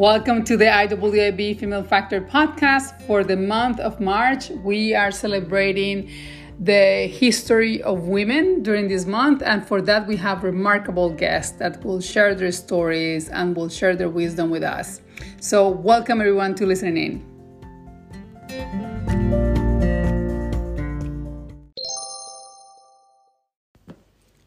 Welcome to the IWIB Female Factor podcast. For the month of March, we are celebrating the history of women during this month, and for that, we have remarkable guests that will share their stories and will share their wisdom with us. So, welcome everyone to listening in.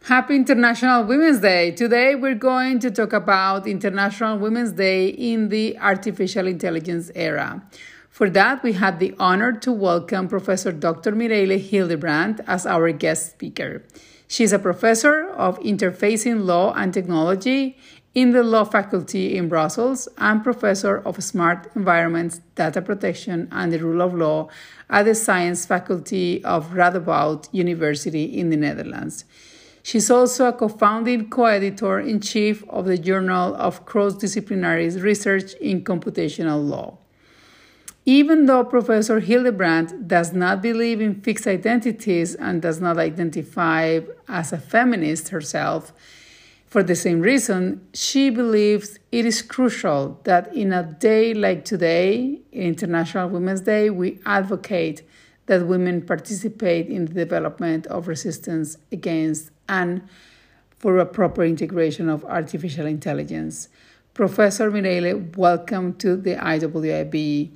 Happy International Women's Day. Today we're going to talk about International Women's Day in the artificial intelligence era. For that, we had the honor to welcome Professor Dr. Mireille Hildebrandt as our guest speaker. She's a professor of interfacing law and technology in the law faculty in Brussels and professor of smart environments, data protection, and the rule of law at the science faculty of Radboud University in the Netherlands. She's also a co founding co editor in chief of the Journal of Cross Disciplinary Research in Computational Law. Even though Professor Hildebrandt does not believe in fixed identities and does not identify as a feminist herself, for the same reason, she believes it is crucial that in a day like today, International Women's Day, we advocate that women participate in the development of resistance against and for a proper integration of artificial intelligence. Professor Mireille, welcome to the IWIB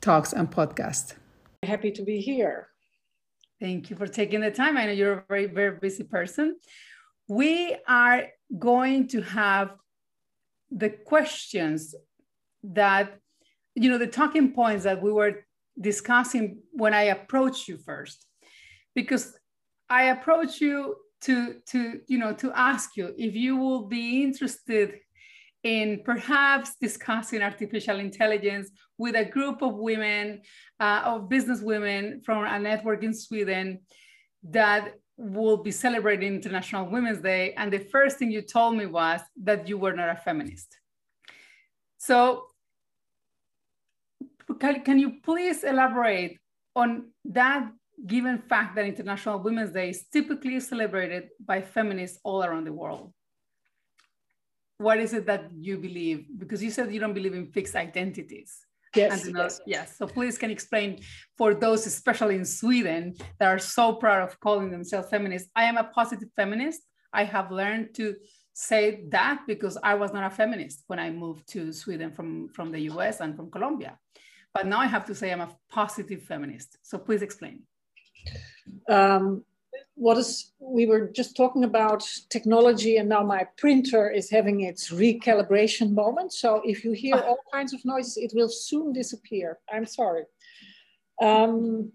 Talks and Podcast. Happy to be here. Thank you for taking the time. I know you're a very, very busy person. We are going to have the questions that, you know, the talking points that we were discussing when I approached you first. Because I approached you to to you know to ask you if you will be interested in perhaps discussing artificial intelligence with a group of women uh, of business women from a network in sweden that will be celebrating international women's day. And the first thing you told me was that you were not a feminist. So can, can you please elaborate on that given fact that International Women's Day is typically celebrated by feminists all around the world. What is it that you believe? Because you said you don't believe in fixed identities. Yes, yes. yes. So please can explain for those, especially in Sweden, that are so proud of calling themselves feminists. I am a positive feminist. I have learned to say that because I was not a feminist when I moved to Sweden from, from the US and from Colombia. But now I have to say I'm a positive feminist. So please explain. Um, what is we were just talking about technology and now my printer is having its recalibration moment. So if you hear all kinds of noises it will soon disappear. I'm sorry. Um,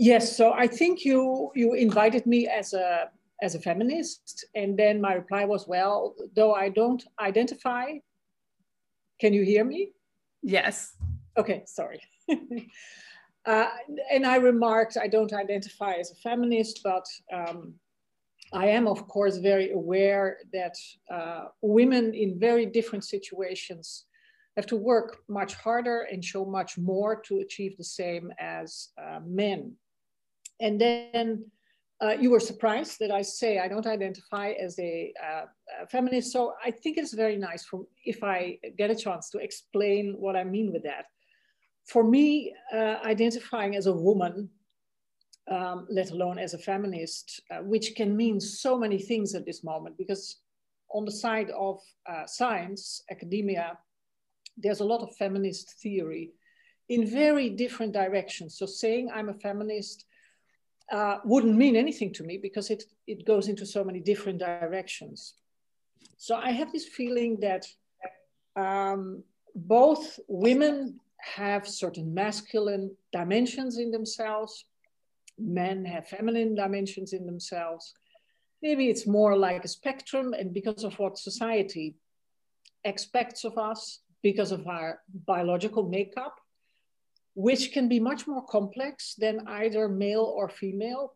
yes so i think you you invited me as a as a feminist. And then my reply was well though i don't identify can you hear me? Yes. Okay sorry Uh, and I remarked, I don't identify as a feminist, but um, I am, of course, very aware that uh, women in very different situations have to work much harder and show much more to achieve the same as uh, men. And then uh, you were surprised that I say I don't identify as a, uh, a, feminist. So I think it's very nice for if I get a chance to explain what I mean with that for me, uh, identifying as a woman, um, let alone as a feminist, uh, which can mean so many things at this moment, because on the side of uh, science, academia, there's a lot of feminist theory in very different directions. So saying I'm a feminist uh, wouldn't mean anything to me because it, it goes into so many different directions. So I have this feeling that um, both women have certain masculine dimensions in themselves. Men have feminine dimensions in themselves. Maybe it's more like a spectrum, and because of what society expects of us, because of our biological makeup, which can be much more complex than either male or female.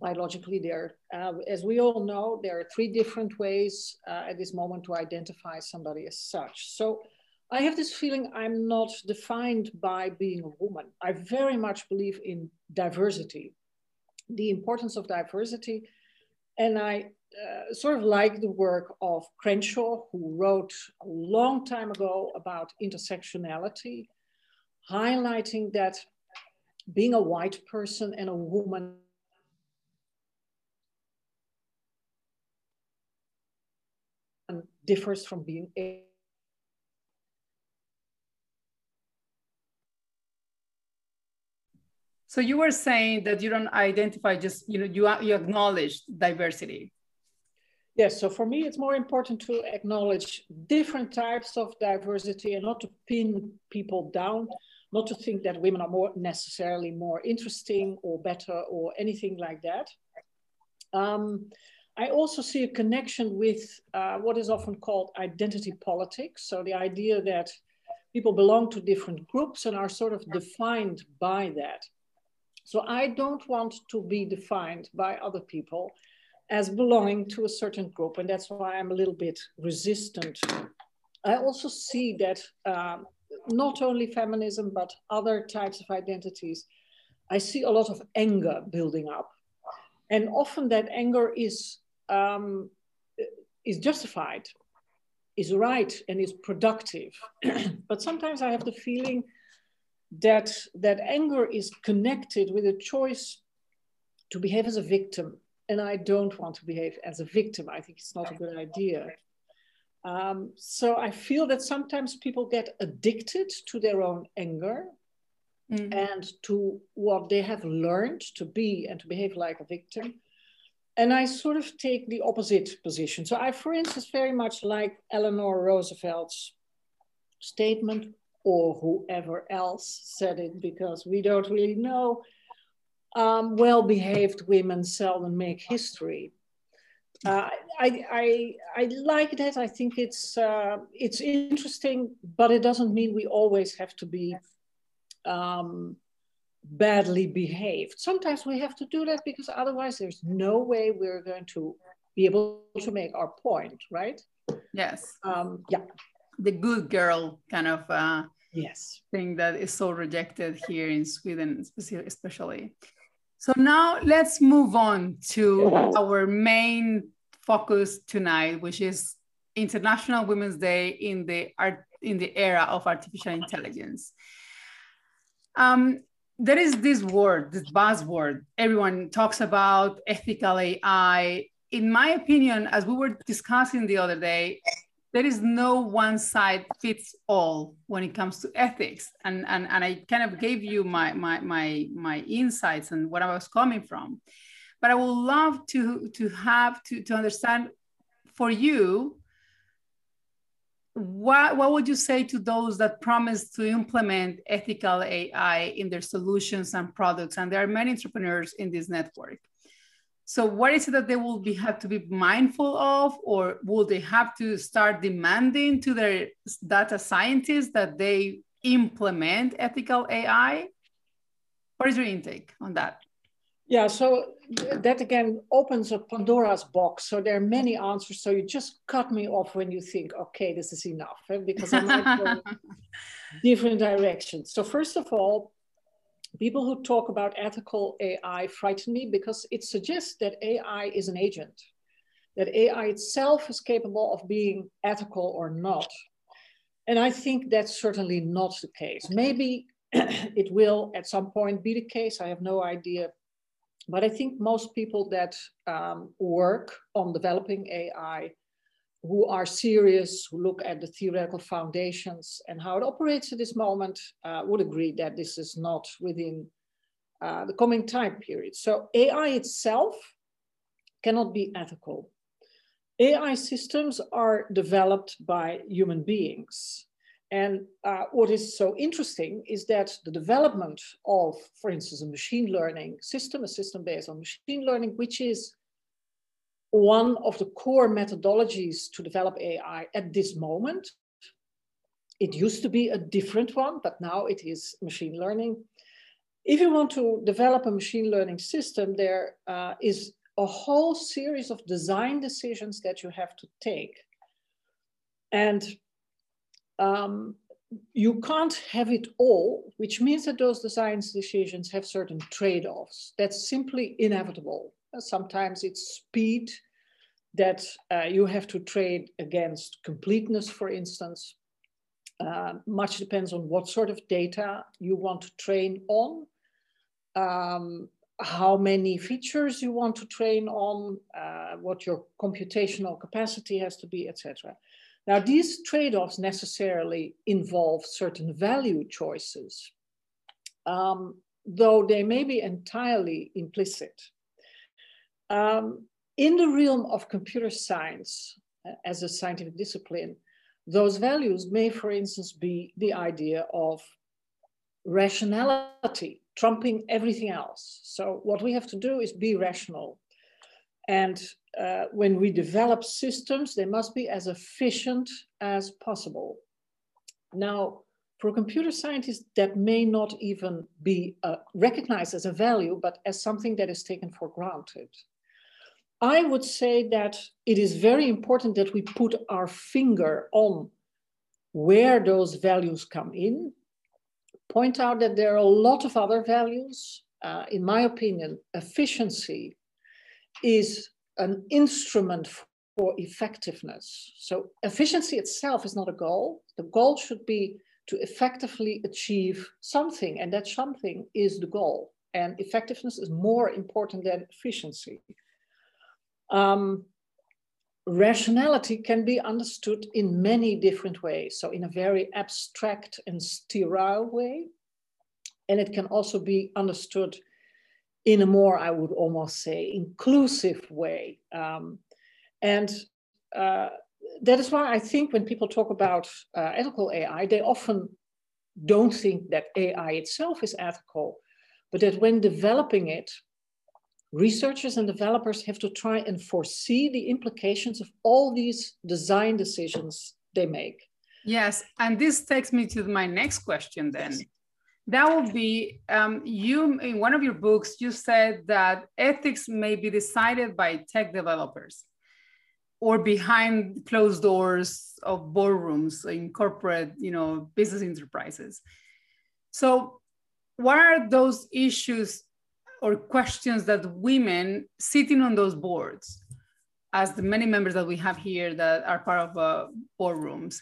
Biologically, there, uh, as we all know, there are three different ways uh, at this moment to identify somebody as such. So I have this feeling I'm not defined by being a woman. I very much believe in diversity, the importance of diversity. And I uh, sort of like the work of Crenshaw, who wrote a long time ago about intersectionality, highlighting that being a white person and a woman differs from being a So you were saying that you don't identify just, you know, you, you acknowledge diversity. Yes, so for me, it's more important to acknowledge different types of diversity and not to pin people down, not to think that women are more necessarily more interesting or better or anything like that. Um, I also see a connection with uh, what is often called identity politics. So the idea that people belong to different groups and are sort of defined by that. So I don't want to be defined by other people as belonging to a certain group. And that's why I'm a little bit resistant. I also see that um, not only feminism, but other types of identities, I see a lot of anger building up. And often that anger is, um, is justified, is right, and is productive. but sometimes I have the feeling that that anger is connected with a choice to behave as a victim. And i don't want to behave as a victim. I think it's not a good idea. Um, so i feel that sometimes people get addicted to their own anger mm. and to what they have learned to be and to behave like a victim. And i sort of take the opposite position. So i for instance very much like eleanor roosevelt's statement or whoever else said it because we don't really know. Um, well behaved women seldom make history. Uh, I, I, I like that. I think it's, uh, it's interesting, but it doesn't mean we always have to be um, badly behaved. Sometimes we have to do that because otherwise there's no way we're going to be able to make our point, right? Yes. Um, yeah the good girl kind of uh, yes thing that is so rejected here in Sweden, especially. So now let's move on to our main focus tonight, which is International Women's Day in the art in the era of artificial intelligence. Um, there is this word, this buzzword. Everyone talks about ethical AI. In my opinion, as we were discussing the other day, there is no one side fits all when it comes to ethics and and, and i kind of gave you my my my my insights and what i was coming from but i would love to to have to to understand for you what, what would you say to those that promise to implement ethical AI in their solutions and products? And there are many entrepreneurs in this network. So what is it that they will be have to be mindful of, or will they have to start demanding to their data scientists that they implement ethical AI? What is your intake on that? Yeah, so that again opens a Pandora's box. So there are many answers. So you just cut me off when you think, okay, this is enough, eh? because I might go different directions. So first of all, people who talk about ethical AI frighten me because it suggests that AI is an agent, that AI itself is capable of being ethical or not. And I think that's certainly not the case. Maybe it will at some point be the case. I have no idea. But I think most people that um, work on developing AI who are serious, who look at the theoretical foundations and how it operates at this moment, uh, would agree that this is not within uh, the coming time period. So AI itself cannot be ethical. AI systems are developed by human beings. And uh, what is so interesting is that the development of, for instance, a machine learning system, a system based on machine learning, which is one of the core methodologies to develop AI at this moment. It used to be a different one, but now it is machine learning. If you want to develop a machine learning system, there uh, is a whole series of design decisions that you have to take. And um, you can't have it all, which means that those design decisions have certain trade offs. That's simply inevitable. Sometimes it's speed, that uh, you have to trade against completeness, for instance. Uh, much depends on what sort of data you want to train on, um, how many features you want to train on, uh, what your computational capacity has to be, etc. Now, these trade-offs necessarily involve certain value choices, um, though they may be entirely implicit. Um, in the realm of computer science uh, as a scientific discipline, those values may, for instance, be the idea of rationality, trumping everything else. So what we have to do is be rational. And uh, when we develop systems, they must be as efficient as possible. Now, for computer scientists, that may not even be uh, recognized as a value, but as something that is taken for granted. I would say that it is very important that we put our finger on where those values come in, point out that there are a lot of other values. Uh, in my opinion, efficiency is an instrument for effectiveness. So efficiency itself is not a goal. The goal should be to effectively achieve something, and that something is the goal. And effectiveness is more important than efficiency. Um, rationality can be understood in many different ways. So in a very abstract and sterile way. And it can also be understood in a more, I would almost say, inclusive way. Um, and uh, that is why I think when people talk about uh, ethical AI, they often don't think that AI itself is ethical, but that when developing it, researchers and developers have to try and foresee the implications of all these design decisions they make. Yes, and this takes me to my next question then. That would be um, you in one of your books, you said that ethics may be decided by tech developers or behind closed doors of boardrooms in corporate, you know, business enterprises. So, what are those issues or questions that women sitting on those boards, as the many members that we have here that are part of uh, boardrooms,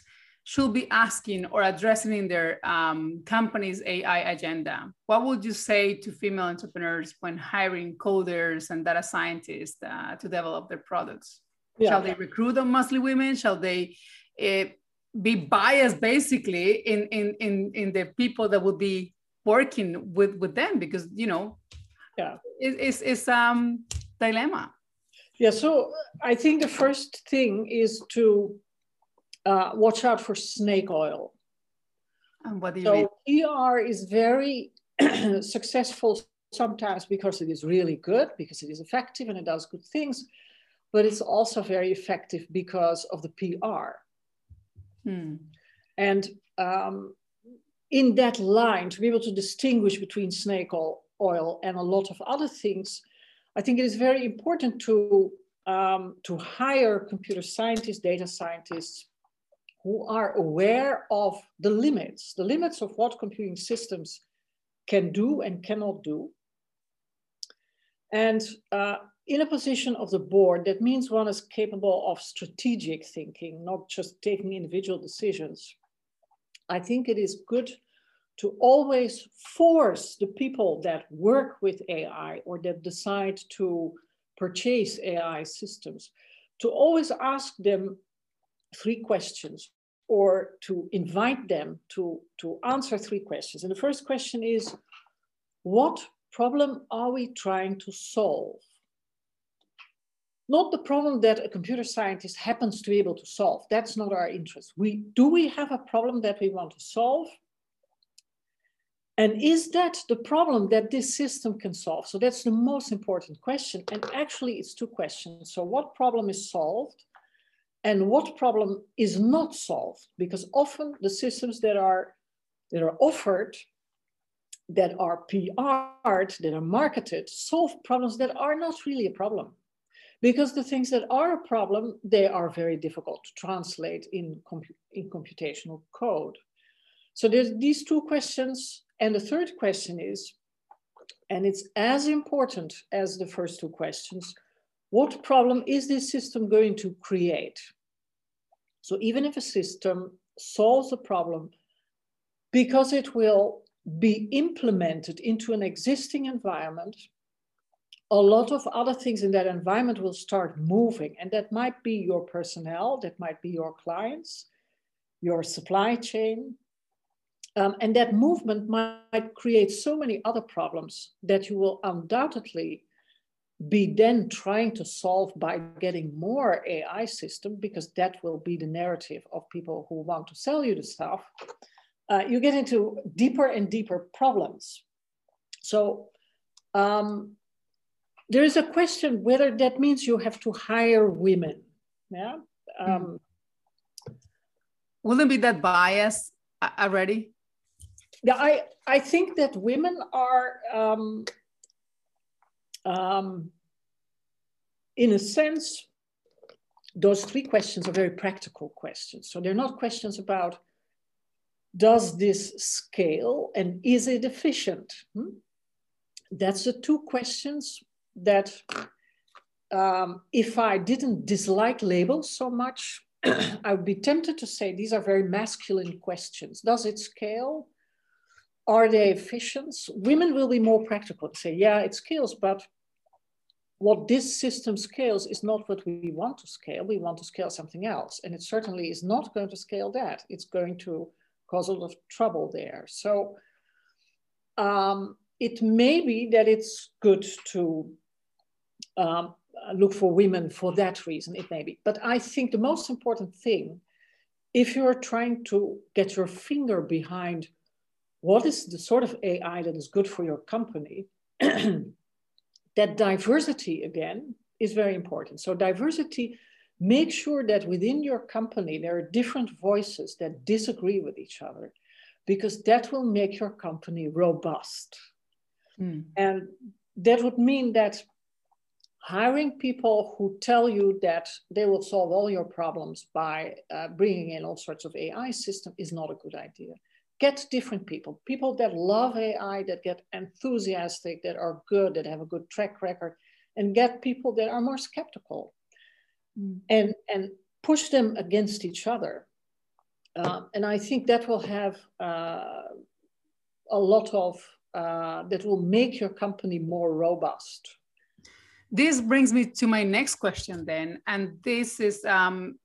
should be asking or addressing in their um, company's AI agenda? What would you say to female entrepreneurs when hiring coders and data scientists uh, to develop their products? Yeah. Shall they recruit mostly women? Shall they uh, be biased basically in, in, in, in the people that would be working with, with them? Because, you know, yeah it, it's, it's um dilemma yeah so i think the first thing is to uh, watch out for snake oil and what do you so mean? pr is very successful sometimes because it is really good because it is effective and it does good things but it's also very effective because of the pr hmm. and um, in that line to be able to distinguish between snake oil oil and a lot of other things, I think it is very important to, um, to hire computer scientists, data scientists who are aware of the limits, the limits of what computing systems can do and cannot do. And uh, in a position of the board, that means one is capable of strategic thinking, not just taking individual decisions. I think it is good to always force the people that work with AI or that decide to purchase AI systems to always ask them three questions or to invite them to, to answer three questions. And the first question is, what problem are we trying to solve? Not the problem that a computer scientist happens to be able to solve. That's not our interest. We, do we have a problem that we want to solve? And is that the problem that this system can solve? So that's the most important question. And actually, it's two questions. So, what problem is solved? And what problem is not solved? Because often the systems that are, that are offered, that are PR'd, that are marketed, solve problems that are not really a problem. Because the things that are a problem, they are very difficult to translate in, in computational code. So there's these two questions and the third question is, and it's as important as the first two questions, what problem is this system going to create? So even if a system solves a problem, because it will be implemented into an existing environment, a lot of other things in that environment will start moving. And that might be your personnel, that might be your clients, your supply chain. Um, and that movement might create so many other problems that you will undoubtedly be then trying to solve by getting more AI system, because that will be the narrative of people who want to sell you the stuff, uh, you get into deeper and deeper problems. So um, there is a question whether that means you have to hire women. Yeah. Um, Wouldn't be that bias already? Yeah, I, I think that women are um, um, in a sense, those three questions are very practical questions. So they're not questions about does this scale and is it efficient? Hmm? That's the two questions that um, if I didn't dislike labels so much, I would be tempted to say these are very masculine questions. Does it scale? Are they efficient? Women will be more practical to say, yeah, it scales, but what this system scales is not what we want to scale. We want to scale something else. And it certainly is not going to scale that. It's going to cause a lot of trouble there. So um, it may be that it's good to um, look for women for that reason, it may be. But I think the most important thing, if you're trying to get your finger behind what is the sort of AI that is good for your company, that diversity again is very important. So diversity, make sure that within your company, there are different voices that disagree with each other, because that will make your company robust. Mm. And that would mean that hiring people who tell you that they will solve all your problems by uh, bringing in all sorts of AI system is not a good idea get different people, people that love AI, that get enthusiastic, that are good, that have a good track record, and get people that are more skeptical mm. and, and push them against each other. Um, and I think that will have uh, a lot of, uh, that will make your company more robust. This brings me to my next question then. And this is um,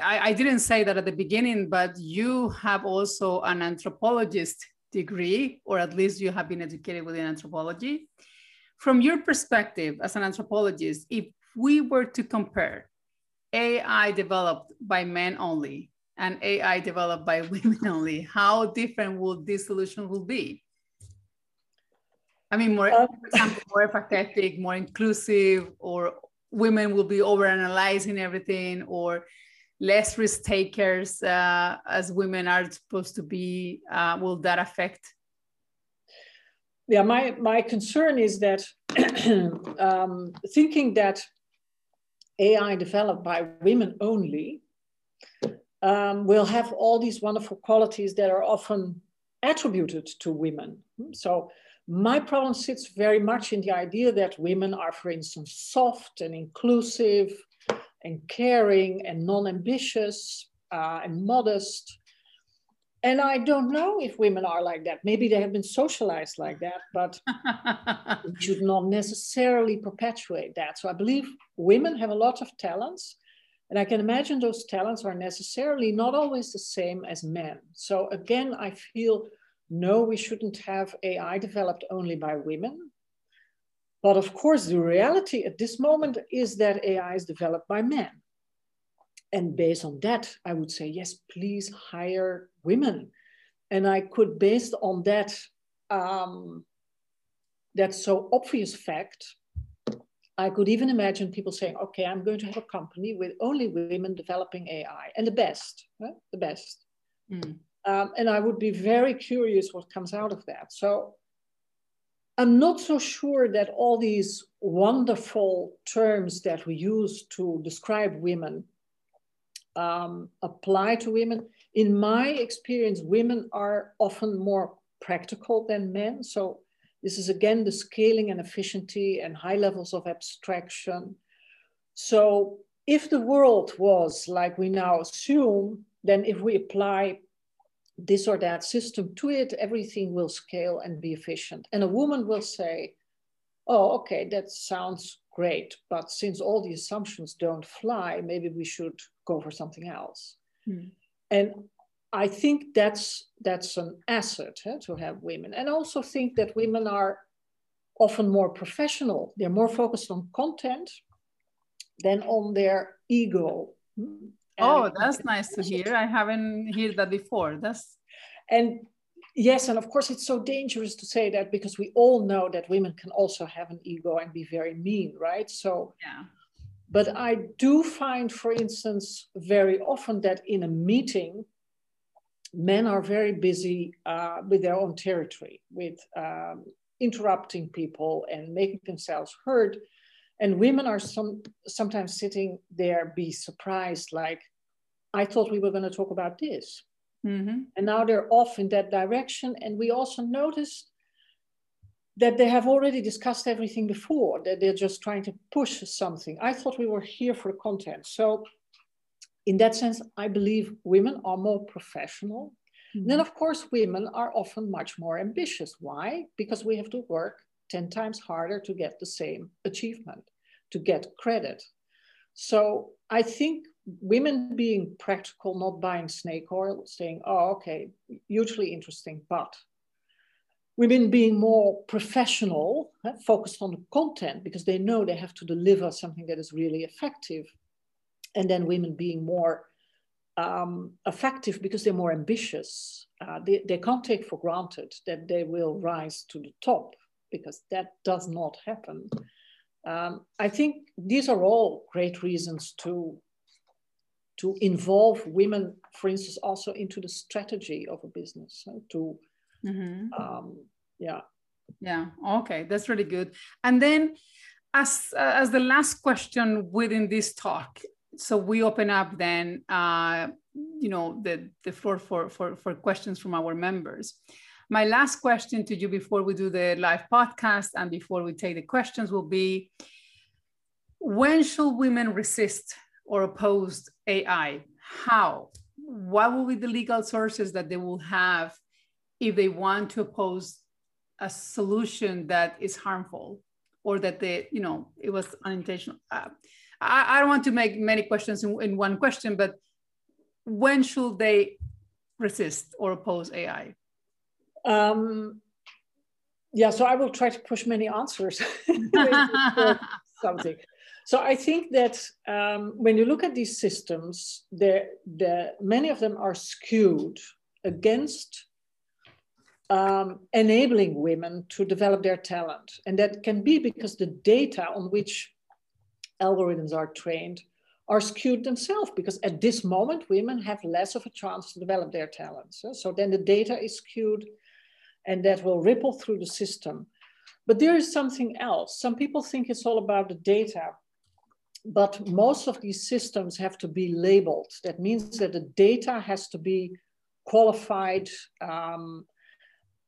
I, I didn't say that at the beginning, but you have also an anthropologist degree, or at least you have been educated within anthropology. From your perspective as an anthropologist, if we were to compare AI developed by men only and AI developed by women only, how different would this solution will be? I mean, more, um, example, more empathetic, more inclusive, or women will be overanalyzing everything, or less risk takers uh, as women are supposed to be uh, will that affect? Yeah my my concern is that um, thinking that ai developed by women only um, will have all these wonderful qualities that are often attributed to women. So my problem sits very much in the idea that women are for instance soft and inclusive and caring and non-ambitious uh, and modest. And I don't know if women are like that. Maybe they have been socialized like that, but we should not necessarily perpetuate that. So I believe women have a lot of talents. And I can imagine those talents are necessarily not always the same as men. So again, I feel no, we shouldn't have AI developed only by women. But of course, the reality at this moment is that AI is developed by men. And based on that, I would say, yes, please hire women. And I could, based on that, um, that so obvious fact, I could even imagine people saying, okay, I'm going to have a company with only women developing AI and the best, right? the best. Mm. Um, and I would be very curious what comes out of that. So I'm not so sure that all these wonderful terms that we use to describe women um, apply to women. In my experience, women are often more practical than men. So this is again the scaling and efficiency and high levels of abstraction. So if the world was like we now assume, then if we apply this or that system to it, everything will scale and be efficient. And a woman will say, oh, okay, that sounds great, but since all the assumptions don't fly, maybe we should go for something else. Mm. And I think that's that's an asset eh, to have women. And I also think that women are often more professional. They're more focused on content than on their ego. Oh, that's nice to hear. I haven't heard that before. That's and yes, and of course it's so dangerous to say that because we all know that women can also have an ego and be very mean, right? So yeah. But I do find, for instance, very often that in a meeting, men are very busy uh, with their own territory, with um, interrupting people and making themselves heard. And women are some, sometimes sitting there, be surprised, like, I thought we were going to talk about this. Mm-hmm. And now they're off in that direction. And we also noticed that they have already discussed everything before, that they're just trying to push something. I thought we were here for content. So, in that sense, I believe women are more professional Mm-hmm. Then, of course, women are often much more ambitious. Why? Because we have to work 10 times harder to get the same achievement, to get credit. So I think women being practical, not buying snake oil, saying, oh, okay, hugely interesting, but women being more professional, focused on the content because they know they have to deliver something that is really effective. And then women being more um, effective because they're more ambitious. Uh, they, they can't take for granted that they will rise to the top because that does not happen. Um, I think these are all great reasons to to involve women, for instance, also into the strategy of a business. To mm-hmm. um, yeah, yeah, okay, that's really good. And then, as uh, as the last question within this talk, so we open up then uh, you know the, the floor for, for, for questions from our members my last question to you before we do the live podcast and before we take the questions will be when should women resist or oppose ai how? What will be the legal sources that they will have if they want to oppose a solution that is harmful or that they you know it was unintentional? Uh, I, I don't want to make many questions in, in one question, but when should they resist or oppose AI? Um, yeah, so I will try to push many answers. something. So I think that um, when you look at these systems, the, the, many of them are skewed against um, enabling women to develop their talent. And that can be because the data on which algorithms are trained are skewed themselves because at this moment women have less of a chance to develop their talents so then the data is skewed and that will ripple through the system. But there is something else. Some people think it's all about the data but most of these systems have to be labeled. That means that the data has to be qualified um,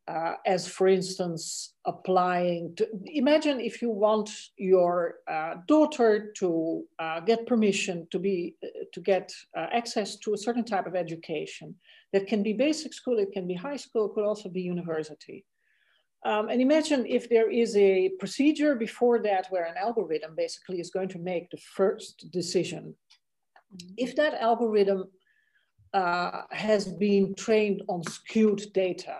uh, as for instance applying to imagine if you want your uh, daughter to uh, get permission to be uh, to get uh, access to a certain type of education that can be basic school it can be high school it could also be university um, and imagine if there is a procedure before that where an algorithm basically is going to make the first decision mm-hmm. if that algorithm uh, has been trained on skewed data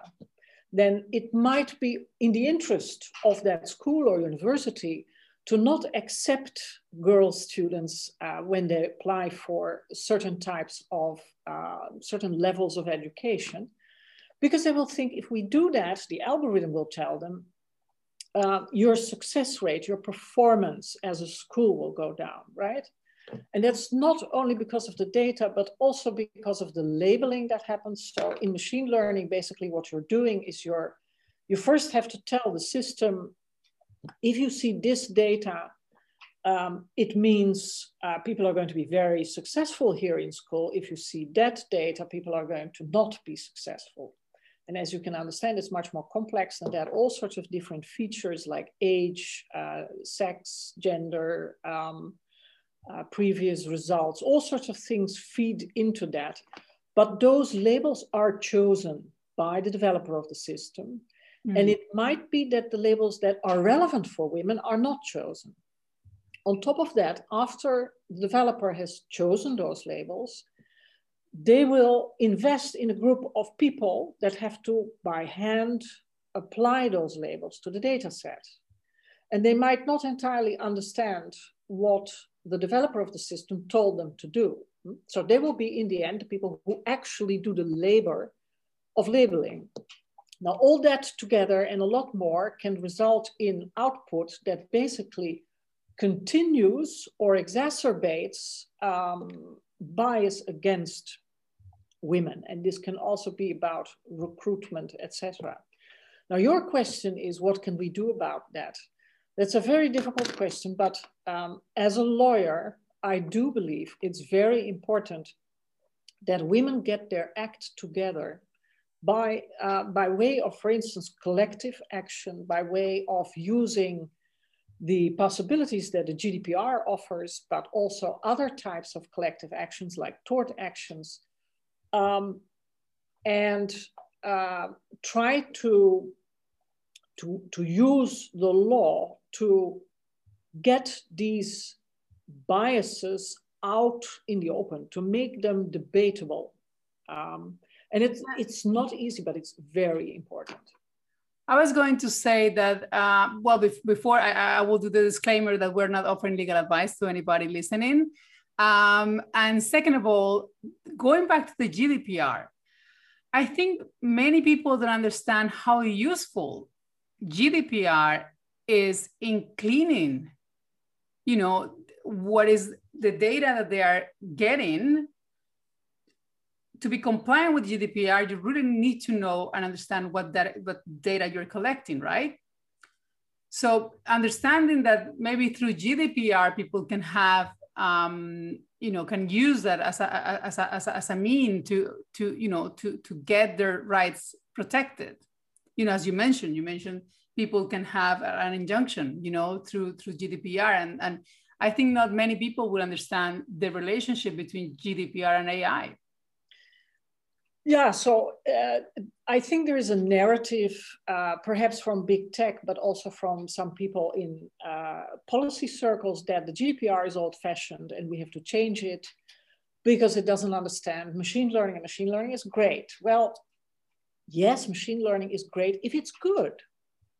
then it might be in the interest of that school or university to not accept girl students uh, when they apply for certain types of uh, certain levels of education because they will think if we do that the algorithm will tell them uh, your success rate your performance as a school will go down right and that's not only because of the data, but also because of the labeling that happens. So in machine learning, basically what you're doing is you're, you first have to tell the system, if you see this data, um, it means uh, people are going to be very successful here in school. If you see that data, people are going to not be successful. And as you can understand, it's much more complex than that. All sorts of different features like age, uh, sex, gender, um, uh, previous results, all sorts of things feed into that. But those labels are chosen by the developer of the system. Mm. And it might be that the labels that are relevant for women are not chosen. On top of that, after the developer has chosen those labels, they will invest in a group of people that have to, by hand, apply those labels to the data set. And they might not entirely understand what the developer of the system told them to do. So they will be, in the end, the people who actually do the labor of labeling. Now, all that together and a lot more can result in output that basically continues or exacerbates um, bias against women. And this can also be about recruitment, etc. Now, your question is what can we do about that? That's a very difficult question, but um, as a lawyer, I do believe it's very important that women get their act together by, uh, by way of, for instance, collective action, by way of using the possibilities that the GDPR offers, but also other types of collective actions like tort actions, um, and uh, try to, to, to use the law to get these biases out in the open, to make them debatable. Um, and it's, it's not easy, but it's very important. I was going to say that, uh, well, before I, I, will do the disclaimer that we're not offering legal advice to anybody listening. Um, and second of all, going back to the GDPR, I think many people don't understand how useful GDPR is in cleaning, you know, what is the data that they are getting to be compliant with GDPR, you really need to know and understand what that what data you're collecting, right? So understanding that maybe through GDPR, people can have, um, you know, can use that as a, as a, as a, as a mean to, to, you know, to, to get their rights protected. You know, as you mentioned, you mentioned people can have an injunction, you know, through, through GDPR. And, and I think not many people will understand the relationship between GDPR and AI. Yeah, so uh, I think there is a narrative, uh, perhaps from big tech, but also from some people in uh, policy circles, that the GDPR is old fashioned and we have to change it because it doesn't understand machine learning, and machine learning is great. Well, yes, machine learning is great if it's good,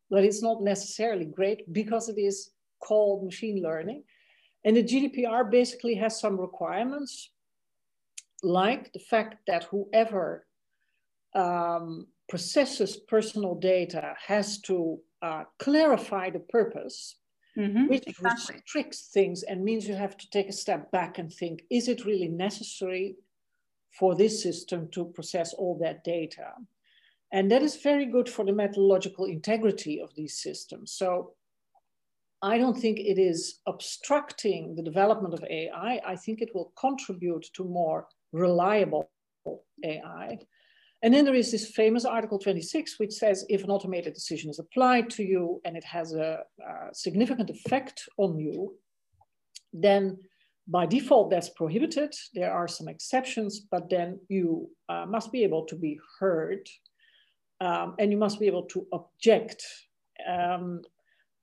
but it's not necessarily great because it is called machine learning. And the GDPR basically has some requirements like the fact that whoever um, processes personal data has to uh, clarify the purpose, mm-hmm, which exactly. restricts things and means you have to take a step back and think is it really necessary for this system to process all that data? And that is very good for the methodological integrity of these systems. So I don't think it is obstructing the development of AI. I think it will contribute to more reliable AI. And then there is this famous Article 26, which says if an automated decision is applied to you and it has a, a significant effect on you, then by default that's prohibited. There are some exceptions, but then you uh, must be able to be heard um, and you must be able to object. Um,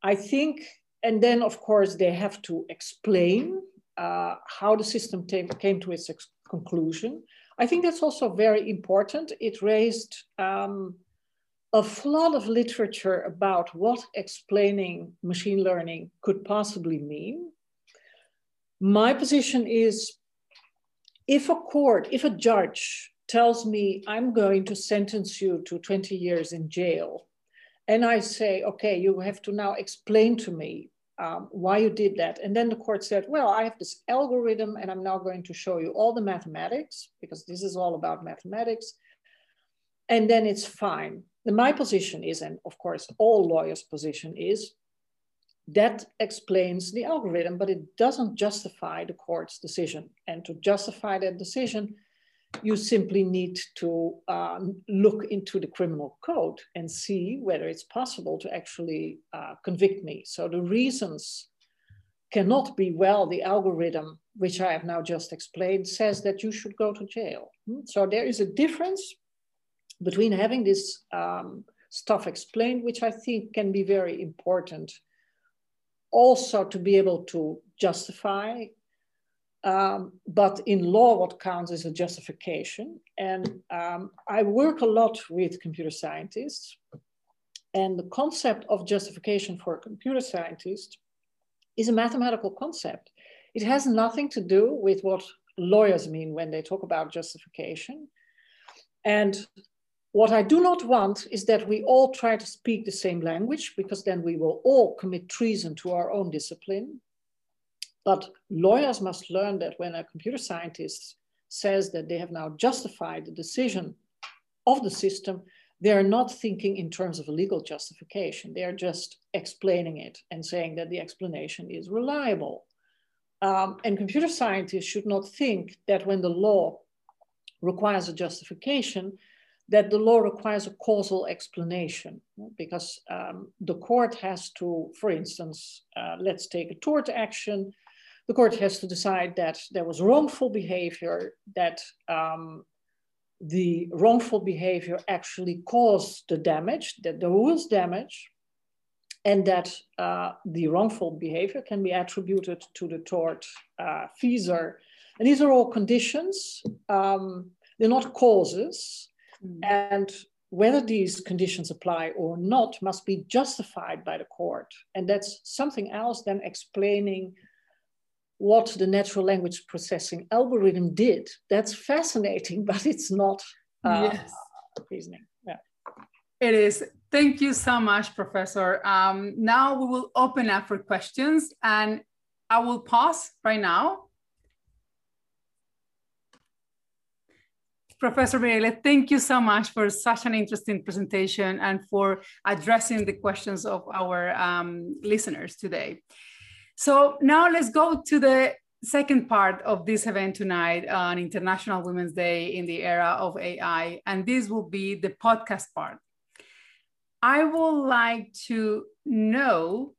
I think, and then of course they have to explain uh, how the system came to its conclusion. I think that's also very important. It raised um, a flood of literature about what explaining machine learning could possibly mean. My position is if a court, if a judge tells me I'm going to sentence you to 20 years in jail, and I say, okay, you have to now explain to me um, why you did that. And then the court said, well, I have this algorithm and I'm now going to show you all the mathematics because this is all about mathematics. And then it's fine. And my position is, and of course, all lawyers' position is, that explains the algorithm, but it doesn't justify the court's decision. And to justify that decision, you simply need to uh, look into the criminal code and see whether it's possible to actually uh, convict me. So the reasons cannot be well the algorithm which I have now just explained, says that you should go to jail. Hmm? So there is a difference between having this um, stuff explained, which I think can be very important also to be able to justify. Um, but in law, what counts is a justification. And um, I work a lot with computer scientists. And the concept of justification for a computer scientist is a mathematical concept. It has nothing to do with what lawyers mean when they talk about justification. And what I do not want is that we all try to speak the same language because then we will all commit treason to our own discipline. But lawyers must learn that when a computer scientist says that they have now justified the decision of the system, they are not thinking in terms of a legal justification. They are just explaining it and saying that the explanation is reliable. Um, and computer scientists should not think that when the law requires a justification, that the law requires a causal explanation because um, the court has to, for instance, uh, let's take a tort action. The court has to decide that there was wrongful behavior, that um, the wrongful behavior actually caused the damage, that there was damage, and that uh, the wrongful behavior can be attributed to the tort uh, feasor. And these are all conditions. Um, they're not causes. Mm. And whether these conditions apply or not must be justified by the court. And that's something else than explaining what the natural language processing algorithm did. That's fascinating, but it's not uh, yes. reasoning. Yeah. It is. Thank you so much, Professor. Um, now we will open up for questions and I will pause right now. Professor Mireille, thank you so much for such an interesting presentation and for addressing the questions of our um, listeners today. So now let's go to the second part of this event tonight on International Women's Day in the era of AI, and this will be the podcast part. I would like to know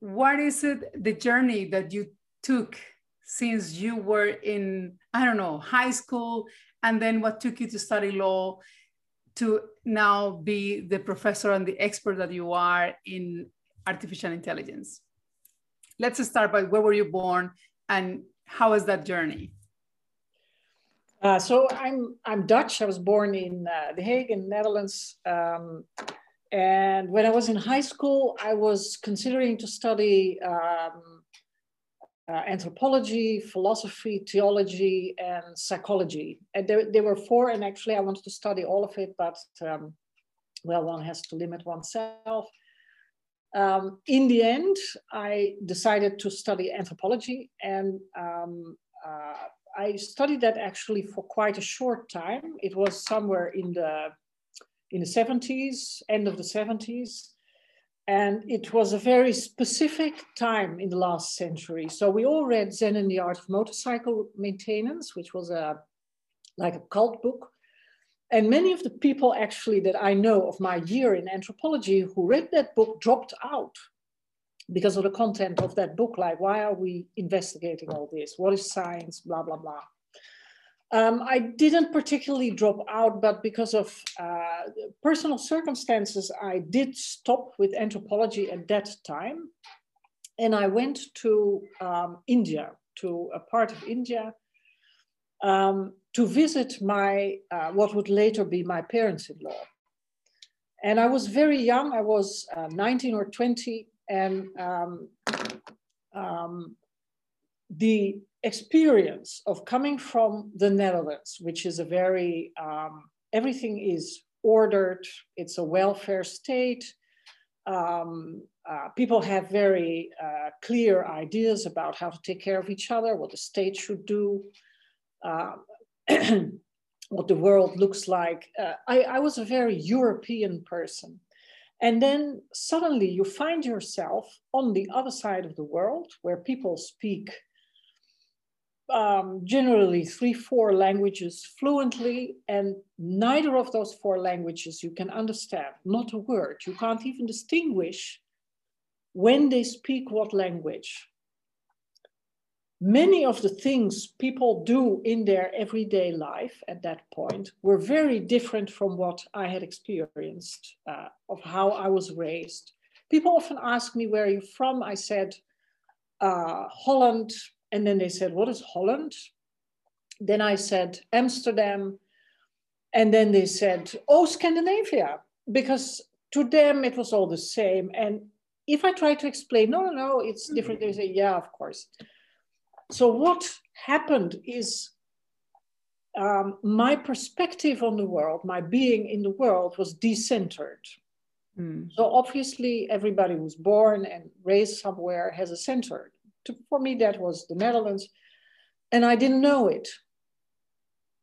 what is it the journey that you took since you were in I don't know high school, and then what took you to study law to now be the professor and the expert that you are in artificial intelligence let's start by where were you born and how was that journey? Uh, so I'm I'm Dutch. I was born in uh, The Hague in Netherlands. Um, and when I was in high school, I was considering to study um, uh, anthropology, philosophy, theology, and psychology. And there, there were four, and actually I wanted to study all of it, but um, well, one has to limit oneself. Um, in the end, I decided to study anthropology, and um, uh, I studied that actually for quite a short time. It was somewhere in the in the 70s, end of the 70s, and it was a very specific time in the last century. So we all read Zen and the Art of Motorcycle Maintenance, which was a like a cult book and many of the people actually that I know of my year in anthropology who read that book dropped out because of the content of that book. Like, why are we investigating all this? What is science? Blah, blah, blah. Um, I didn't particularly drop out, but because of uh, personal circumstances, I did stop with anthropology at that time. And I went to um, India, to a part of India um, to visit my, uh, what would later be my parents-in-law. And I was very young, I was uh, 19 or 20, and um, um, the experience of coming from the Netherlands, which is a very, um, everything is ordered, it's a welfare state, um, uh, people have very uh, clear ideas about how to take care of each other, what the state should do what the world looks like. Uh, I, I was a very European person. And then suddenly you find yourself on the other side of the world where people speak um, generally three, four languages fluently, and neither of those four languages you can understand, not a word. You can't even distinguish when they speak what language. Many of the things people do in their everyday life at that point were very different from what I had experienced, uh, of how I was raised. People often ask me, Where are you from? I said, uh, Holland. And then they said, What is Holland? Then I said, Amsterdam. And then they said, Oh, Scandinavia, because to them it was all the same. And if I try to explain, no, no, no, it's different, they say, Yeah, of course. So what happened is um, my perspective on the world, my being in the world was decentered. Mm. So obviously, everybody who's born and raised somewhere has a center. To, for me, that was the Netherlands, and I didn't know it.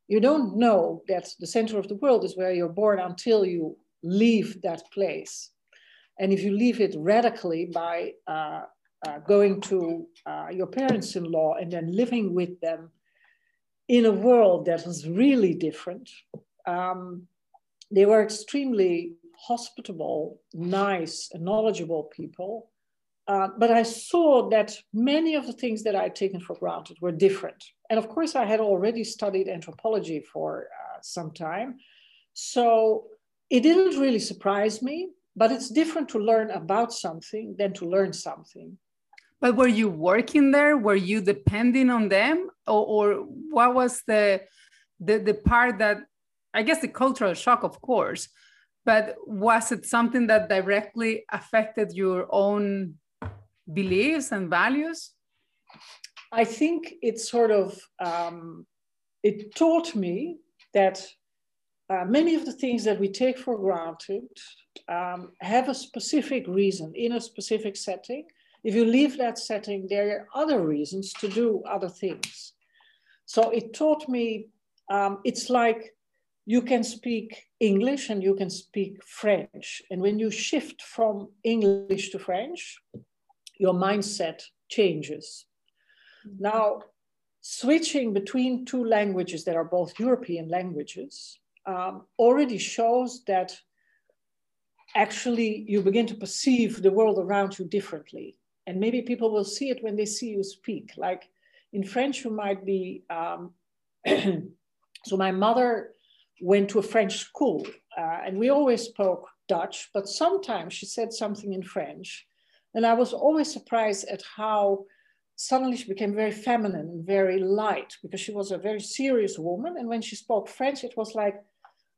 You don't know that the center of the world is where you're born until you leave that place. And if you leave it radically by uh, uh, going to uh, your parents in law and then living with them in a world that was really different, um, they were extremely hospitable, nice, and knowledgeable people. Uh, but I saw that many of the things that I had taken for granted were different. And of course, I had already studied anthropology for uh, some time. So it didn't really surprise me, but it's different to learn about something than to learn something. But were you working there? Were you depending on them? Or, or what was the, the, the part that, I guess the cultural shock, of course, but was it something that directly affected your own beliefs and values? I think it sort of um, it taught me that uh, many of the things that we take for granted um, have a specific reason in a specific setting. If you leave that setting, there are other reasons to do other things. So it taught me um, it's like you can speak English and you can speak French. And when you shift from English to French, your mindset changes. Now, switching between two languages that are both European languages um, already shows that actually you begin to perceive the world around you differently. And maybe people will see it when they see you speak. Like in French, you might be. Um, so, my mother went to a French school uh, and we always spoke Dutch, but sometimes she said something in French. And I was always surprised at how suddenly she became very feminine and very light because she was a very serious woman. And when she spoke French, it was like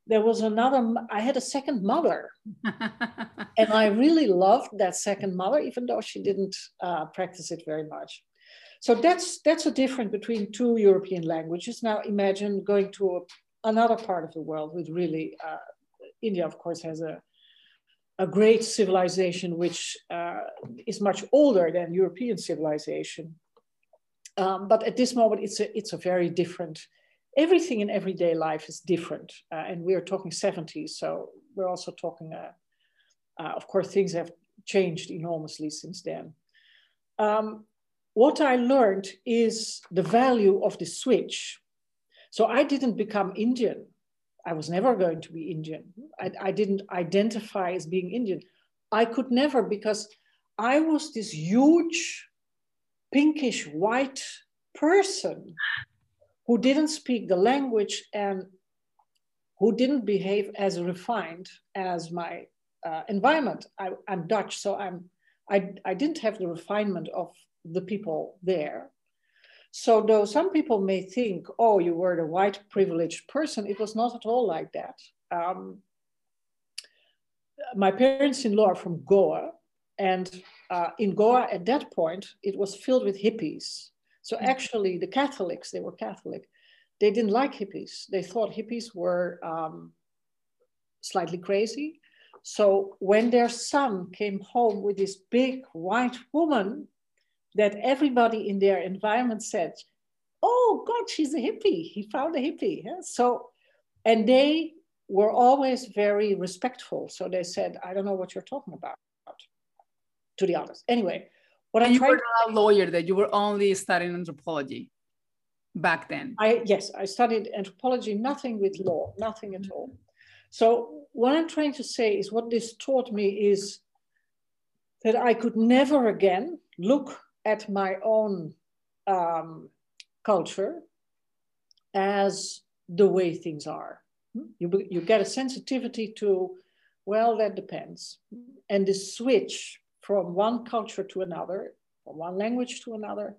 there was another, I had a second mother. and I really loved that second mother, even though she didn't uh, practice it very much. So that's that's a difference between two European languages. Now imagine going to a another part of the world with really, uh, India, of course, has a, a great civilization which uh, is much older than European civilization. Um, but at this moment, it's a, it's a very different, everything in everyday life is different. Uh, and we are talking 70s, so we're also talking, uh, uh, of course, things have changed enormously since then. Um, what I learned is the value of the switch so I didn't become Indian. I was never going to be Indian. I, I didn't identify as being Indian. I could never because I was this huge pinkish white person who didn't speak the language and who didn't behave as refined as my uh, environment. I, am Dutch, so I'm I, I didn't have the refinement of the people there. So though some people may think, oh, you were the white privileged person, it was not at all like that. Um, my parents-in-law are from Goa, and uh, in Goa at that point, it was filled with hippies. So hmm. actually, the Catholics, they were Catholic, they didn't like hippies. They thought hippies were um, slightly crazy. So when their son came home with this big white woman that everybody in their environment said, oh God, she's a hippie. He found a hippie. Yeah? So, and they were always very respectful. So they said, I don't know what you're talking about, to the others. Anyway, what and I'm you were not a lawyer, that you were only studying anthropology back then. I yes, I studied anthropology, nothing with law, nothing at all. So what I'm trying to say is what this taught me is that I could never again look at my own um, culture as the way things are. You, you get a sensitivity to, well, that depends. And the switch from one culture to another, from one language to another,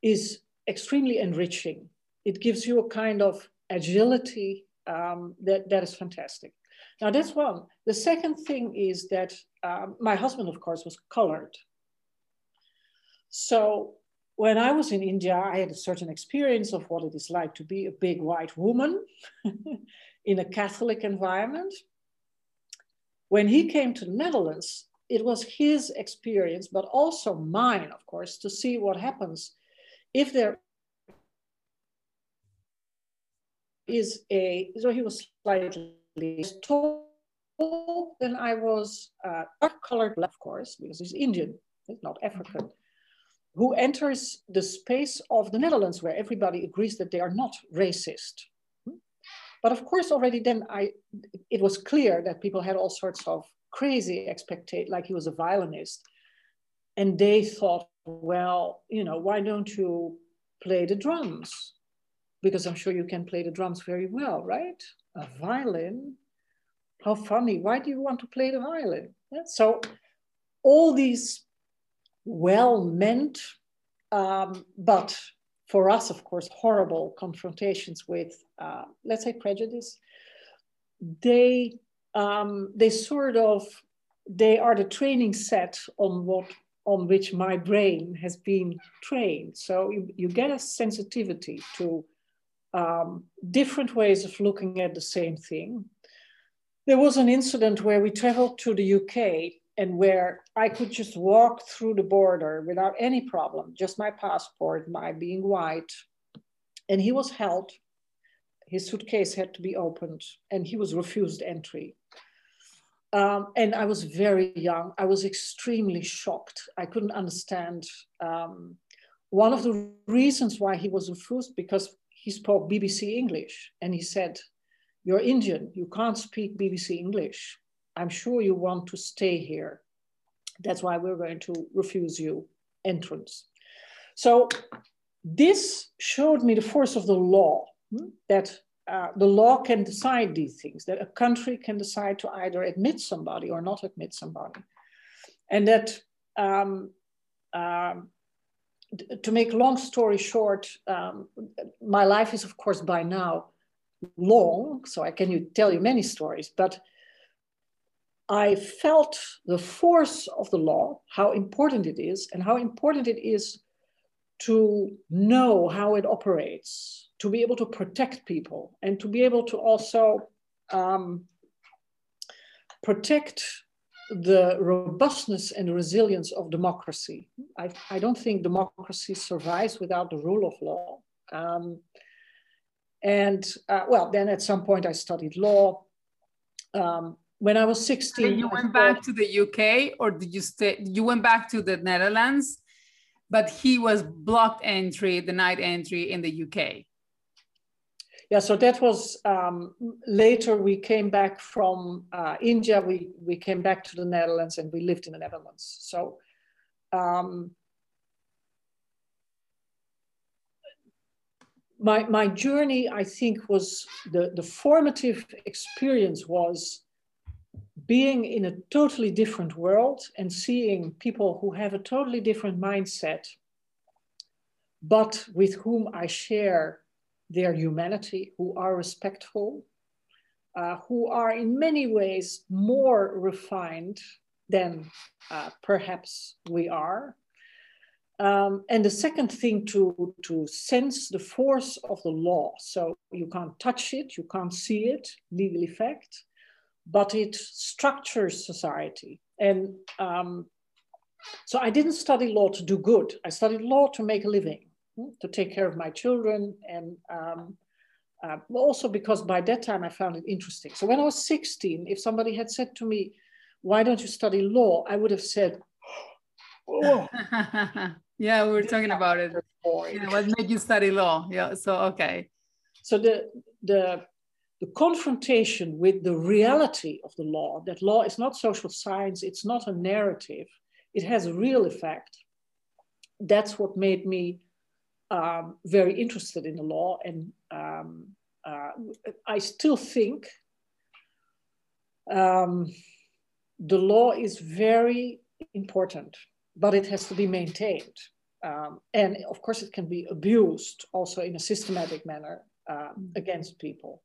is extremely enriching. It gives you a kind of agility um, that, that is fantastic. Now, that's one. The second thing is that um, my husband, of course, was colored. So when I was in India, I had a certain experience of what it is like to be a big white woman in a Catholic environment. When he came to the Netherlands, it was his experience, but also mine, of course, to see what happens if there is a, so he was slightly tall than I was, uh, dark colored, of course, because he's Indian, he's not African who enters the space of the Netherlands, where everybody agrees that they are not racist. But of course, already then I, it was clear that people had all sorts of crazy expectations, like he was a violinist. And they thought, well, you know, why don't you play the drums? Because I'm sure you can play the drums very well, right? A violin? How funny. Why do you want to play the violin? Yeah, so all these well meant, um, but for us, of course, horrible confrontations with, uh, let's say, prejudice. They um, they sort of they are the training set on what on which my brain has been trained. So you, you get a sensitivity to um, different ways of looking at the same thing. There was an incident where we traveled to the UK and where I could just walk through the border without any problem, just my passport, my being white. And he was held. His suitcase had to be opened, and he was refused entry. Um, and I was very young. I was extremely shocked. I couldn't understand. Um, one of the reasons why he was refused because he spoke BBC English, and he said, "You're Indian. You can't speak BBC English." I'm sure you want to stay here. That's why we're going to refuse you entrance. So this showed me the force of the law, hmm, that uh, the law can decide these things, that a country can decide to either admit somebody or not admit somebody. And that, um, um, to make long story short, um, my life is, of course, by now long, so I can tell you many stories, but I felt the force of the law, how important it is, and how important it is to know how it operates, to be able to protect people, and to be able to also um, protect the robustness and resilience of democracy. I, I, don't think democracy survives without the rule of law. Um, and uh, well, then at some point I studied law. Um, when I was 16. And you went back to the UK or did you stay? You went back to the Netherlands, but he was blocked entry, the night entry in the UK. Yeah, so that was um, later. We came back from uh, India. We we came back to the Netherlands and we lived in the Netherlands. So um, my my journey, I think, was the the formative experience was being in a totally different world and seeing people who have a totally different mindset, but with whom I share their humanity, who are respectful, uh, who are in many ways more refined than uh, perhaps we are. Um, and the second thing to, to sense the force of the law. So you can't touch it, you can't see it, legal effect but it structures society. And um, so I didn't study law to do good. I studied law to make a living, to take care of my children, and um, uh, also because by that time I found it interesting. So when I was 16, if somebody had said to me, Why don't you study law? I would have said, Oh. yeah, we were talking about it. Yeah, what made you study law? Yeah, so okay. So the the the confrontation with the reality of the law, that law is not social science, it's not a narrative, it has a real effect. That's what made me um, very interested in the law. And um, uh, I still think um, the law is very important, but it has to be maintained. Um, and of course, it can be abused also in a systematic manner uh, against people.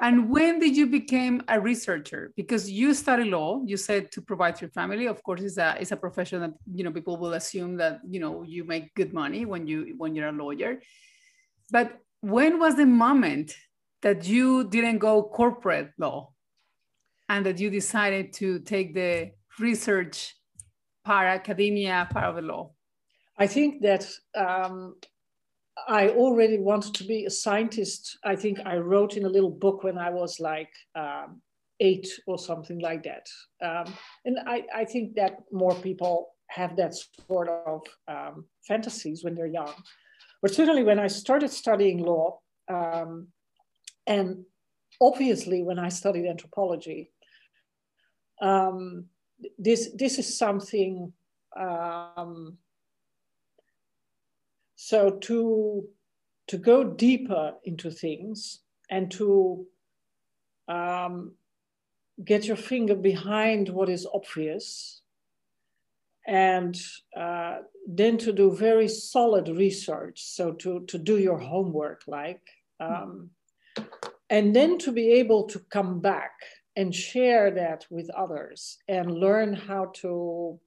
And when did you become a researcher? Because you study law, you said to provide your family. Of course, it's a it's a profession that you know people will assume that you know you make good money when you when you're a lawyer. But when was the moment that you didn't go corporate law, and that you decided to take the research part, academia part of the law? I think that um, I already wanted to be a scientist. I think I wrote in a little book when I was like um, eight or something like that. Um, and I, I, think that more people have that sort of um, fantasies when they're young. But certainly when I started studying law, um, and obviously when I studied anthropology, um, this, this is something um, so to to go deeper into things and to um, get your finger behind what is obvious and uh, then to do very solid research. So to, to do your homework like um, and then to be able to come back and share that with others and learn how to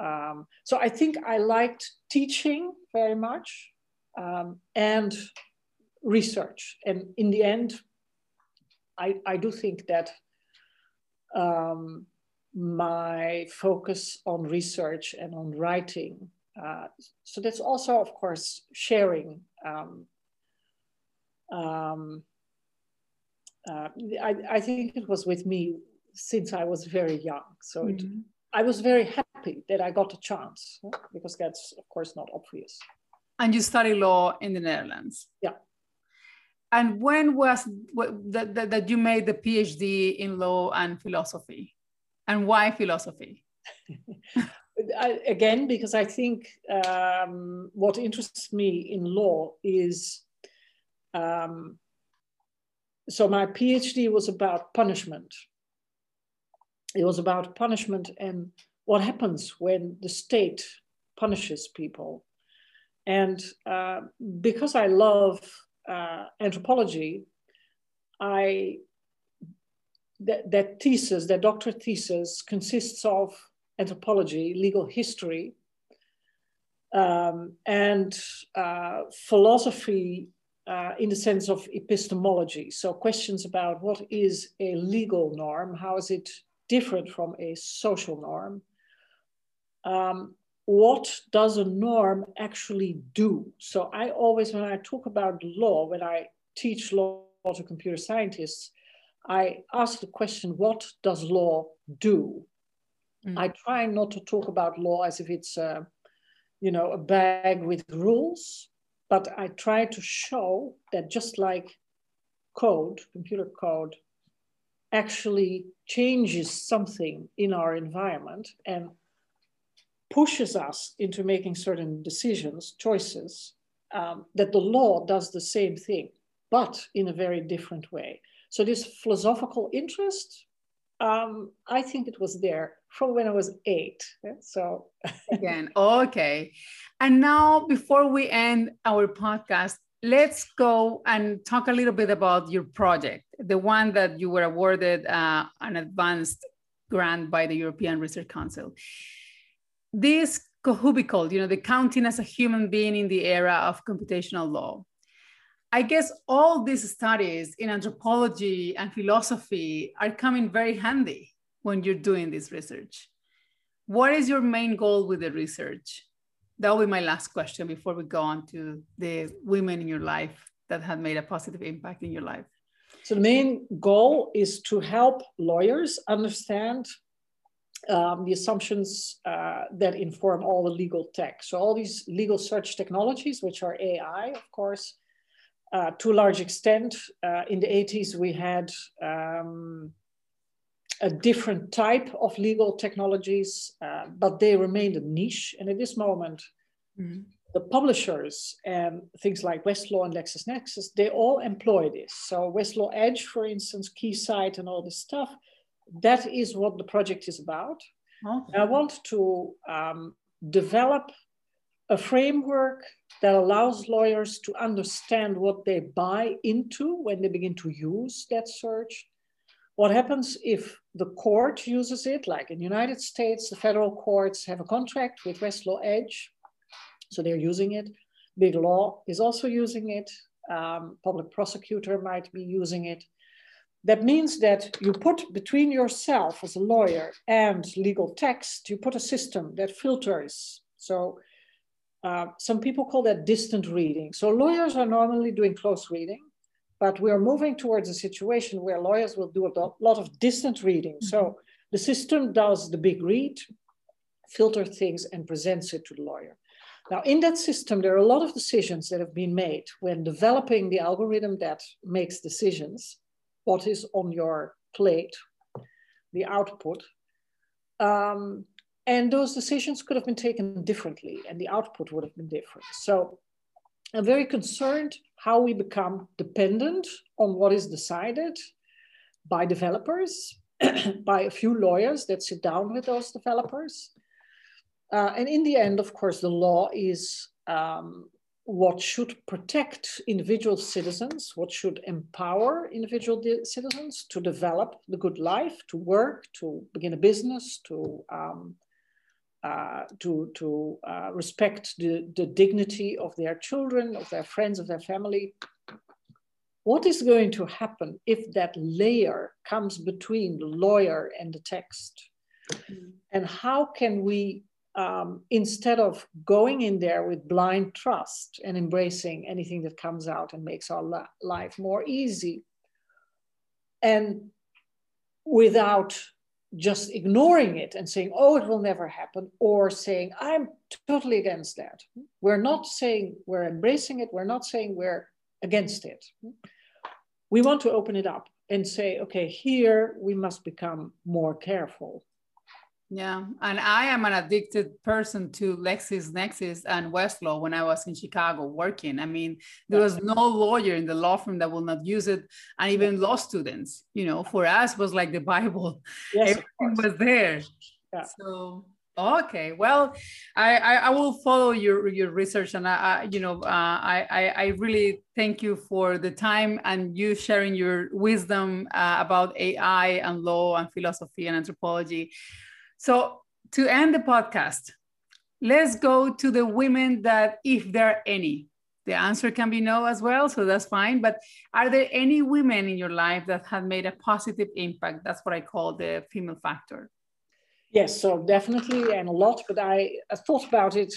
um, so I think I liked teaching very much um, and research. And in the end, I, I do think that um, my focus on research and on writing, uh, so that's also, of course, sharing. Um, um, uh, I, I think it was with me since I was very young. So mm-hmm. it, I was very happy that I got a chance because that's, of course, not obvious. And you study law in the Netherlands? Yeah. And when was that, that, that you made the PhD in law and philosophy? And why philosophy? I, again, because I think um, what interests me in law is um, so my PhD was about punishment it was about punishment and what happens when the state punishes people. And uh, because I love uh, anthropology, I that, that thesis, that doctorate thesis, consists of anthropology, legal history, um, and uh, philosophy uh, in the sense of epistemology. So questions about what is a legal norm, how is it different from a social norm. Um, what does a norm actually do? So I always, when I talk about law, when I teach law to computer scientists, I ask the question, what does law do? Mm. I try not to talk about law as if it's a, you know, a bag with rules, but I try to show that just like code, computer code, actually changes something in our environment and pushes us into making certain decisions, choices, um, that the law does the same thing, but in a very different way. So, this philosophical interest, um, I think it was there from when I was eight. So, again, okay. And now, before we end our podcast, let's go and talk a little bit about your project, the one that you were awarded uh, an advanced grant by the European Research Council. This COHUBICOL, you know, the counting as a human being in the era of computational law. I guess all these studies in anthropology and philosophy are coming very handy when you're doing this research. What is your main goal with the research? that will be my last question before we go on to the women in your life that have made a positive impact in your life. So the main goal is to help lawyers understand um, the assumptions uh, that inform all the legal tech. So all these legal search technologies, which are AI, of course, uh, to a large extent. Uh, in the 80s, we had um, a different type of legal technologies, uh, but they remained a niche. And at this moment, mm-hmm. the publishers and things like Westlaw and LexisNexis, they all employ this. So Westlaw Edge, for instance, KeyCite and all this stuff, that is what the project is about. Okay. I want to um, develop a framework that allows lawyers to understand what they buy into when they begin to use that search. What happens if the court uses it, like in the United States, the federal courts have a contract with Westlaw Edge, so they're using it. Big Law is also using it. Um, public prosecutor might be using it. That means that you put between yourself as a lawyer and legal text, you put a system that filters. So uh, some people call that distant reading. So lawyers are normally doing close reading, but we are moving towards a situation where lawyers will do a lot of distant reading. Mm-hmm. So the system does the big read, filter things, and presents it to the lawyer. Now, in that system, there are a lot of decisions that have been made when developing the algorithm that makes decisions what is on your plate, the output. Um, and those decisions could have been taken differently and the output would have been different. So I'm very concerned how we become dependent on what is decided by developers, by a few lawyers that sit down with those developers. Uh, and in the end, of course, the law is um, what should protect individual citizens, what should empower individual citizens to develop the good life, to work, to begin a business, to um, uh, to to uh, respect the, the dignity of their children, of their friends, of their family. What is going to happen if that layer comes between the lawyer and the text? Mm. And how can we um, instead of going in there with blind trust and embracing anything that comes out and makes our la- life more easy, and without just ignoring it and saying, oh, it will never happen, or saying, I'm totally against that. We're not saying we're embracing it, we're not saying we're against it. We want to open it up and say, okay, here we must become more careful. Yeah, and I am an addicted person to LexisNexis and Westlaw when I was in Chicago working. I mean, there was no lawyer in the law firm that will not use it, and even law students. You know, for us was like the Bible. Yes, Everything was there. Yeah. So okay, well, I, I, I will follow your your research, and I, I you know uh, I, I I really thank you for the time and you sharing your wisdom uh, about AI and law and philosophy and anthropology. So, to end the podcast, let's go to the women that, if there are any, the answer can be no as well, so that's fine. But are there any women in your life that have made a positive impact? That's what I call the female factor. Yes, so definitely and a lot. But I, I thought about it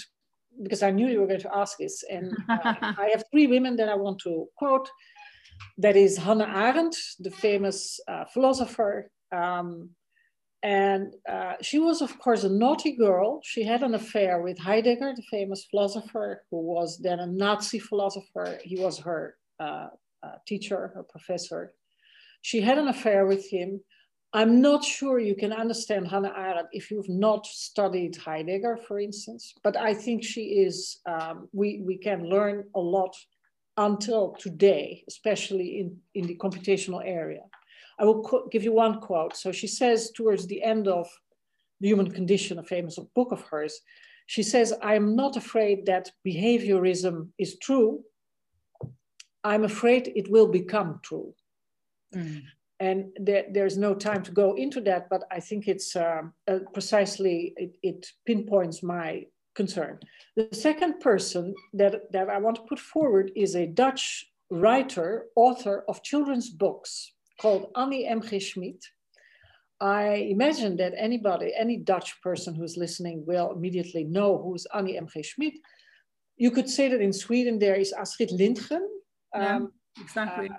because I knew you were going to ask this. And uh, I have three women that I want to quote. That is Hannah Arendt, the famous uh, philosopher. Um, and uh, she was, of course, a naughty girl. She had an affair with Heidegger, the famous philosopher, who was then a Nazi philosopher. He was her uh, uh, teacher, her professor. She had an affair with him. I'm not sure you can understand Hannah Arendt if you've not studied Heidegger, for instance, but I think she is, um, we, we can learn a lot until today, especially in, in the computational area. I will give you one quote. So she says towards the end of The Human Condition, a famous book of hers, she says, I'm not afraid that behaviorism is true. I'm afraid it will become true. Mm. And there, there's no time to go into that, but I think it's uh, uh, precisely, it, it pinpoints my concern. The second person that, that I want to put forward is a Dutch writer, author of children's books called Annie M.G. Schmidt. I imagine that anybody, any Dutch person who's listening will immediately know who's Annie M.G. Schmidt. You could say that in Sweden there is Astrid Lindgren. Yeah, um, exactly. Uh,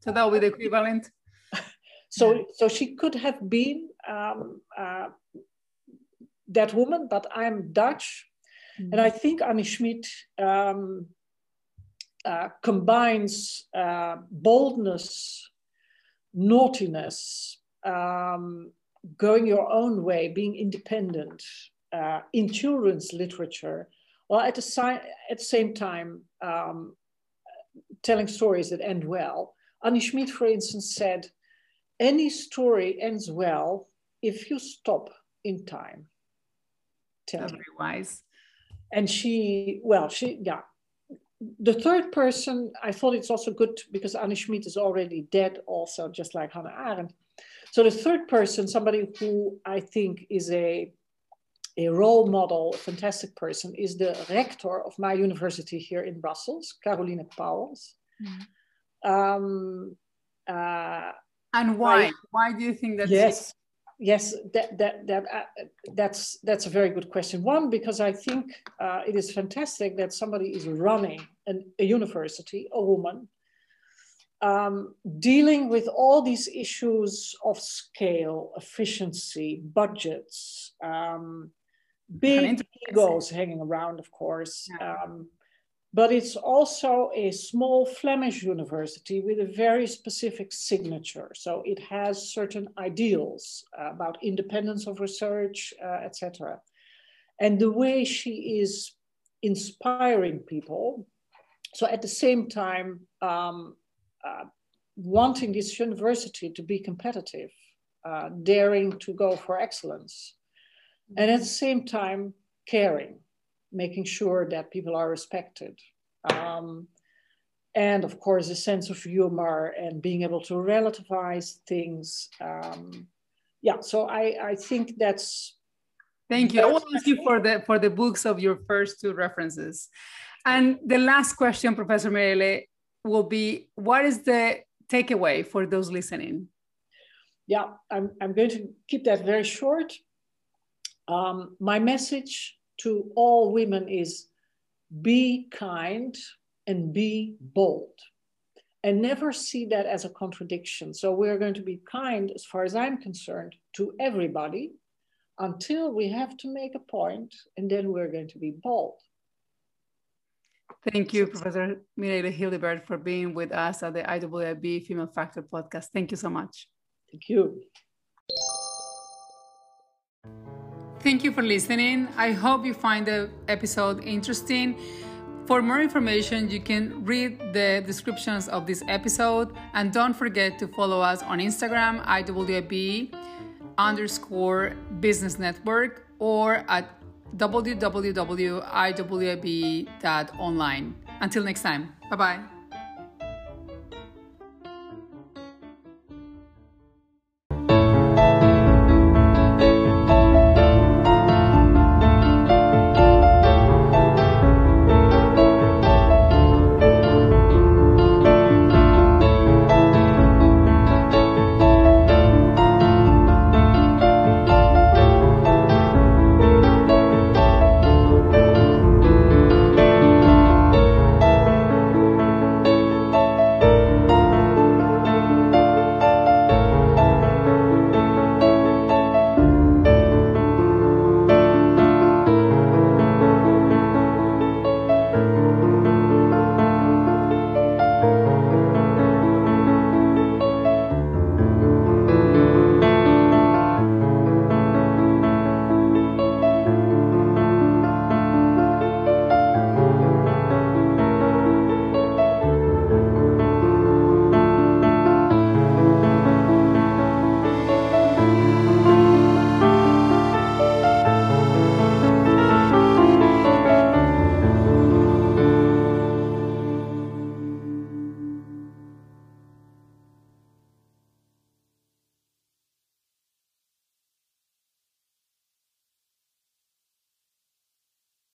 so that will be the equivalent. so, yeah. so she could have been um, uh, that woman, but I'm Dutch. Mm. And I think Annie Schmidt um, uh, combines uh, boldness, naughtiness, um, going your own way, being independent uh, in children's literature, while at the, si- at the same time um, telling stories that end well. Annie Schmidt, for instance, said, any story ends well if you stop in time. Telling. Very wise. And she, well, she, yeah. The third person, I thought it's also good because Annie Schmidt is already dead, also, just like Hannah Arendt. So the third person, somebody who I think is a a role model, a fantastic person, is the rector of my university here in Brussels, Caroline Pauwels. Mm. Um, uh, and why? I, why do you think that? Yes, yes, that that that uh, that's that's a very good question. One, because I think uh, it is fantastic that somebody is running an, a university, a woman, um, dealing with all these issues of scale, efficiency, budgets, um, big egos hanging around, of course. Yeah. Um, but it's also a small Flemish university with a very specific signature. So it has certain ideals uh, about independence of research, uh, etc. And the way she is inspiring people. So at the same time, um, uh, wanting this university to be competitive, uh, daring to go for excellence and at the same time caring making sure that people are respected. Um, and of course a sense of humor and being able to relativize things um, yeah so I, I think that's thank you. I will ask you for the for the books of your first two references. And the last question professor Mireille, will be what is the takeaway for those listening? Yeah i'm, I'm going to keep that very short. Um, my message to all women is be kind and be bold and never see that as a contradiction. So we're going to be kind, as far as I'm concerned, to everybody until we have to make a point, and then we're going to be bold. Thank you, Professor Mireille Hildebrandt, for being with us at the IAAB Female Factor podcast. Thank you so much. Thank you. Thank you for listening. I hope you find the episode interesting. For more information, you can read the descriptions of this episode and don't forget to follow us on Instagram, IAAB underscore business network or at www.iwaab.online. Until next time, bye bye.